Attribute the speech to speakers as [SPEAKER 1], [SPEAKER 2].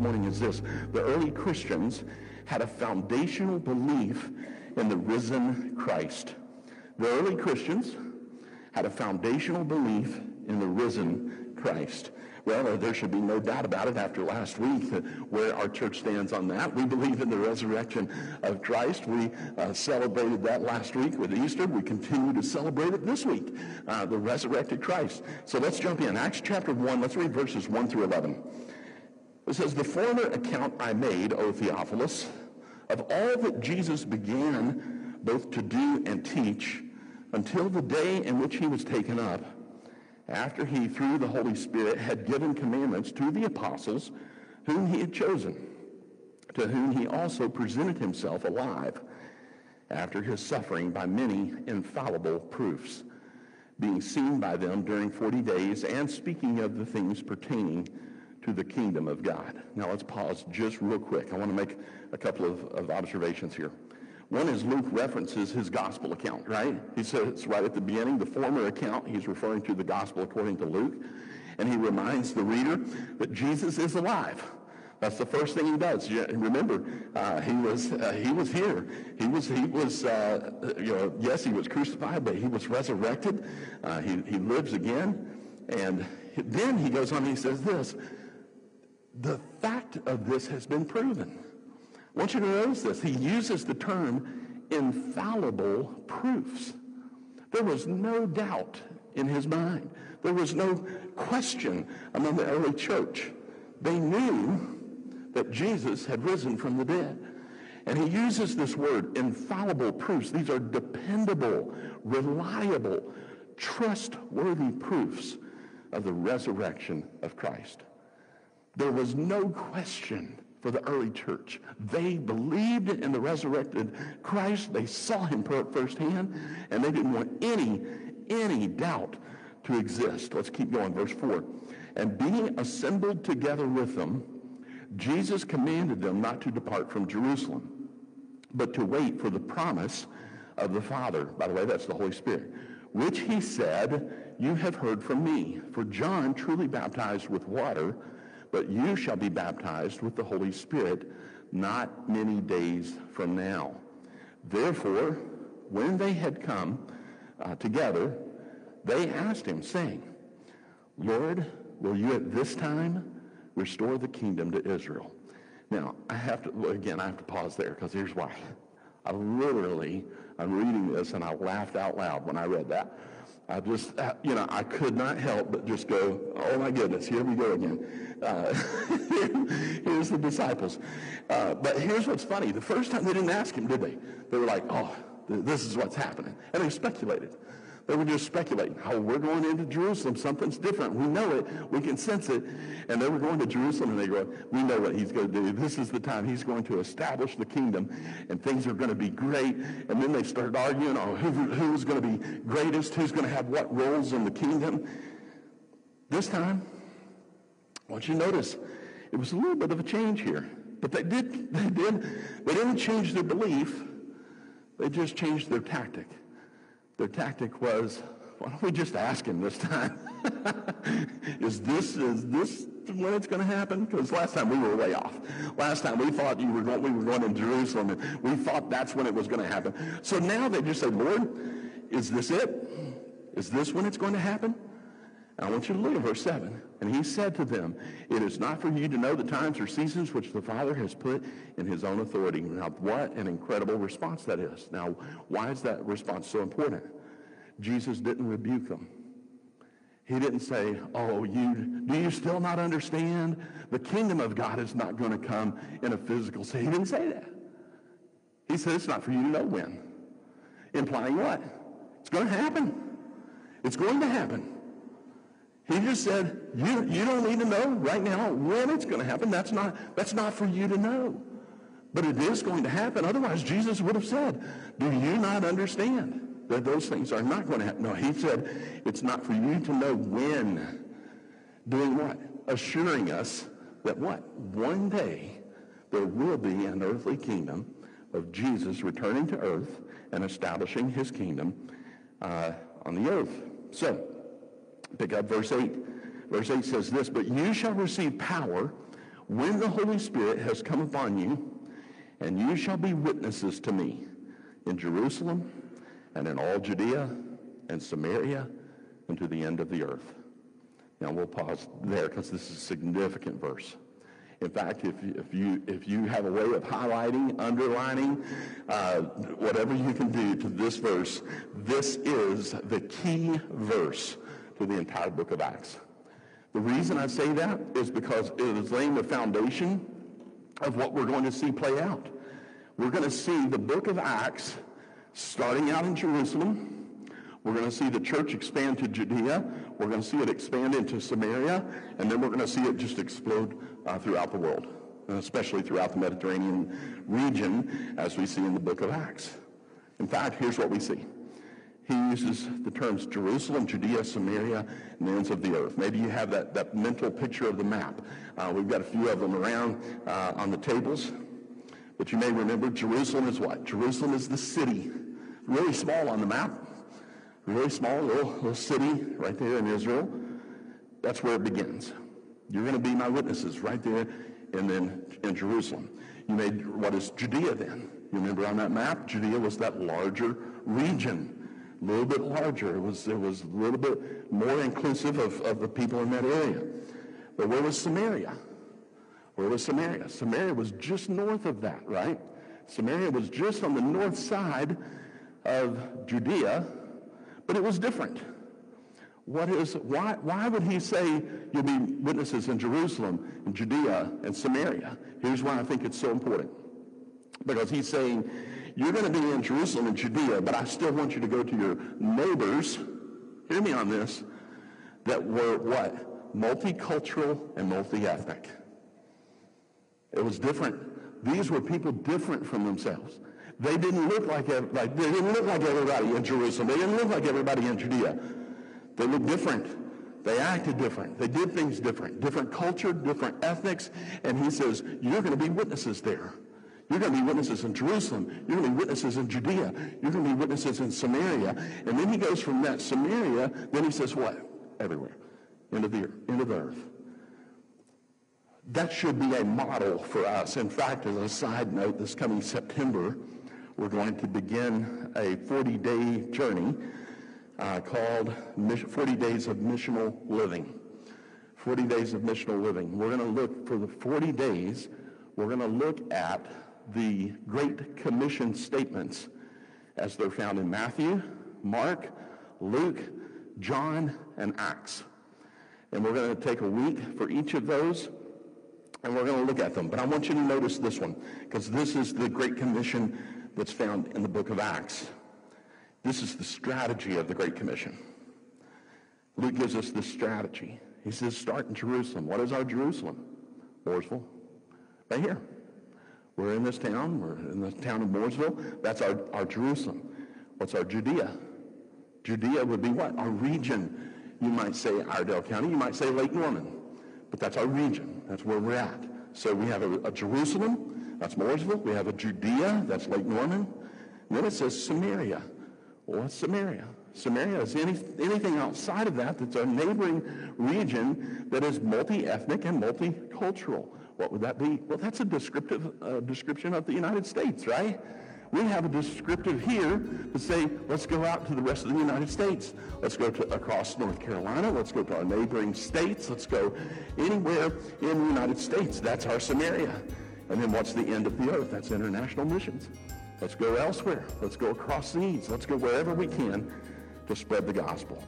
[SPEAKER 1] morning is this. The early Christians had a foundational belief in the risen Christ. The early Christians had a foundational belief in the risen Christ. Well, there should be no doubt about it after last week where our church stands on that. We believe in the resurrection of Christ. We uh, celebrated that last week with Easter. We continue to celebrate it this week, uh, the resurrected Christ. So let's jump in. Acts chapter 1, let's read verses 1 through 11. It says, The former account I made, O Theophilus, of all that Jesus began both to do and teach until the day in which he was taken up, after he, through the Holy Spirit, had given commandments to the apostles whom he had chosen, to whom he also presented himself alive after his suffering by many infallible proofs, being seen by them during 40 days and speaking of the things pertaining to the kingdom of God. Now let's pause just real quick. I want to make a couple of, of observations here. One is Luke references his gospel account, right? He says right at the beginning, the former account, he's referring to the gospel according to Luke. And he reminds the reader that Jesus is alive. That's the first thing he does. Remember, uh, he was uh, he was here. He was he was uh, you know yes he was crucified, but he was resurrected. Uh, he he lives again, and then he goes on. and He says this: the fact of this has been proven. I want you to notice this. He uses the term infallible proofs. There was no doubt in his mind. There was no question among the early church. They knew that Jesus had risen from the dead. And he uses this word, infallible proofs. These are dependable, reliable, trustworthy proofs of the resurrection of Christ. There was no question for the early church. They believed in the resurrected Christ. They saw him firsthand, and they didn't want any, any doubt to exist. Let's keep going. Verse 4. And being assembled together with them, Jesus commanded them not to depart from Jerusalem, but to wait for the promise of the Father. By the way, that's the Holy Spirit. Which he said, You have heard from me. For John truly baptized with water, but you shall be baptized with the Holy Spirit not many days from now. Therefore, when they had come uh, together, they asked him, saying, Lord, will you at this time restore the kingdom to Israel? Now, I have to, again, I have to pause there because here's why. I literally, I'm reading this and I laughed out loud when I read that. I just, uh, you know, I could not help but just go, oh my goodness, here we go again. Uh, here's the disciples. Uh, but here's what's funny. The first time they didn't ask him, did they? They were like, oh, this is what's happening. And they speculated. They were just speculating. Oh, we're going into Jerusalem. Something's different. We know it. We can sense it. And they were going to Jerusalem and they go, we know what he's going to do. This is the time he's going to establish the kingdom and things are going to be great. And then they started arguing, oh, who, who's going to be greatest? Who's going to have what roles in the kingdom? This time, I want you to notice it was a little bit of a change here. But they did, they did, they didn't change their belief. They just changed their tactic. Their tactic was, why don't we just ask him this time? is this is this when it's going to happen? Because last time we were way off. Last time we thought you were going, we were going to Jerusalem, and we thought that's when it was going to happen. So now they just say, Lord, is this it? Is this when it's going to happen? I want you to look at verse 7. And he said to them, It is not for you to know the times or seasons which the Father has put in his own authority. Now, what an incredible response that is. Now, why is that response so important? Jesus didn't rebuke them. He didn't say, oh, you, do you still not understand? The kingdom of God is not going to come in a physical sense. He didn't say that. He said, it's not for you to know when. Implying what? It's going to happen. It's going to happen. He just said, you, you don't need to know right now when it's going to happen. That's not, that's not for you to know. But it is going to happen. Otherwise, Jesus would have said, do you not understand that those things are not going to happen? No, he said, it's not for you to know when. Doing what? Assuring us that what? One day there will be an earthly kingdom of Jesus returning to earth and establishing his kingdom uh, on the earth. So, Pick up verse 8. Verse 8 says this, But you shall receive power when the Holy Spirit has come upon you, and you shall be witnesses to me in Jerusalem and in all Judea and Samaria and to the end of the earth. Now we'll pause there because this is a significant verse. In fact, if, if, you, if you have a way of highlighting, underlining, uh, whatever you can do to this verse, this is the key verse to the entire book of Acts. The reason I say that is because it is laying the foundation of what we're going to see play out. We're going to see the book of Acts starting out in Jerusalem. We're going to see the church expand to Judea. We're going to see it expand into Samaria. And then we're going to see it just explode uh, throughout the world, especially throughout the Mediterranean region, as we see in the book of Acts. In fact, here's what we see. He uses the terms Jerusalem, Judea, Samaria, and the ends of the earth. Maybe you have that, that mental picture of the map. Uh, we've got a few of them around uh, on the tables. But you may remember Jerusalem is what? Jerusalem is the city. Really small on the map. Really small little, little city right there in Israel. That's where it begins. You're going to be my witnesses right there and then in Jerusalem. You made what is Judea then? You remember on that map, Judea was that larger region a little bit larger. It was, it was a little bit more inclusive of, of the people in that area. But where was Samaria? Where was Samaria? Samaria was just north of that, right? Samaria was just on the north side of Judea, but it was different. What is, why, why would he say you'll be witnesses in Jerusalem, in Judea, and Samaria? Here's why I think it's so important. Because he's saying you're going to be in Jerusalem and Judea, but I still want you to go to your neighbors, hear me on this, that were what? Multicultural and multi-ethnic. It was different. These were people different from themselves. They didn't look like, like they didn't look like everybody in Jerusalem. They didn't look like everybody in Judea. They looked different. They acted different. They did things different. Different culture, different ethnics. And he says, you're going to be witnesses there. You're going to be witnesses in Jerusalem. You're going to be witnesses in Judea. You're going to be witnesses in Samaria. And then he goes from that Samaria, then he says what? Everywhere. Into the, into the earth. That should be a model for us. In fact, as a side note, this coming September, we're going to begin a 40-day journey uh, called 40 Days of Missional Living. 40 Days of Missional Living. We're going to look for the 40 days, we're going to look at the Great Commission statements as they're found in Matthew, Mark, Luke, John, and Acts. And we're going to take a week for each of those, and we're going to look at them. But I want you to notice this one, because this is the Great Commission that's found in the book of Acts. This is the strategy of the Great Commission. Luke gives us this strategy. He says, start in Jerusalem. What is our Jerusalem? Mooresville. Right here. We're in this town. We're in the town of Mooresville. That's our, our Jerusalem. What's our Judea? Judea would be what? Our region. You might say Iredell County. You might say Lake Norman. But that's our region. That's where we're at. So we have a, a Jerusalem. That's Mooresville. We have a Judea. That's Lake Norman. Then it says Samaria. Well, what's Samaria? Samaria is any, anything outside of that that's a neighboring region that is multi-ethnic and multicultural. What would that be? Well, that's a descriptive uh, description of the United States, right? We have a descriptive here to say, let's go out to the rest of the United States. Let's go to across North Carolina. Let's go to our neighboring states. Let's go anywhere in the United States. That's our Samaria. And then what's the end of the earth? That's international missions. Let's go elsewhere. Let's go across seas. Let's go wherever we can to spread the gospel.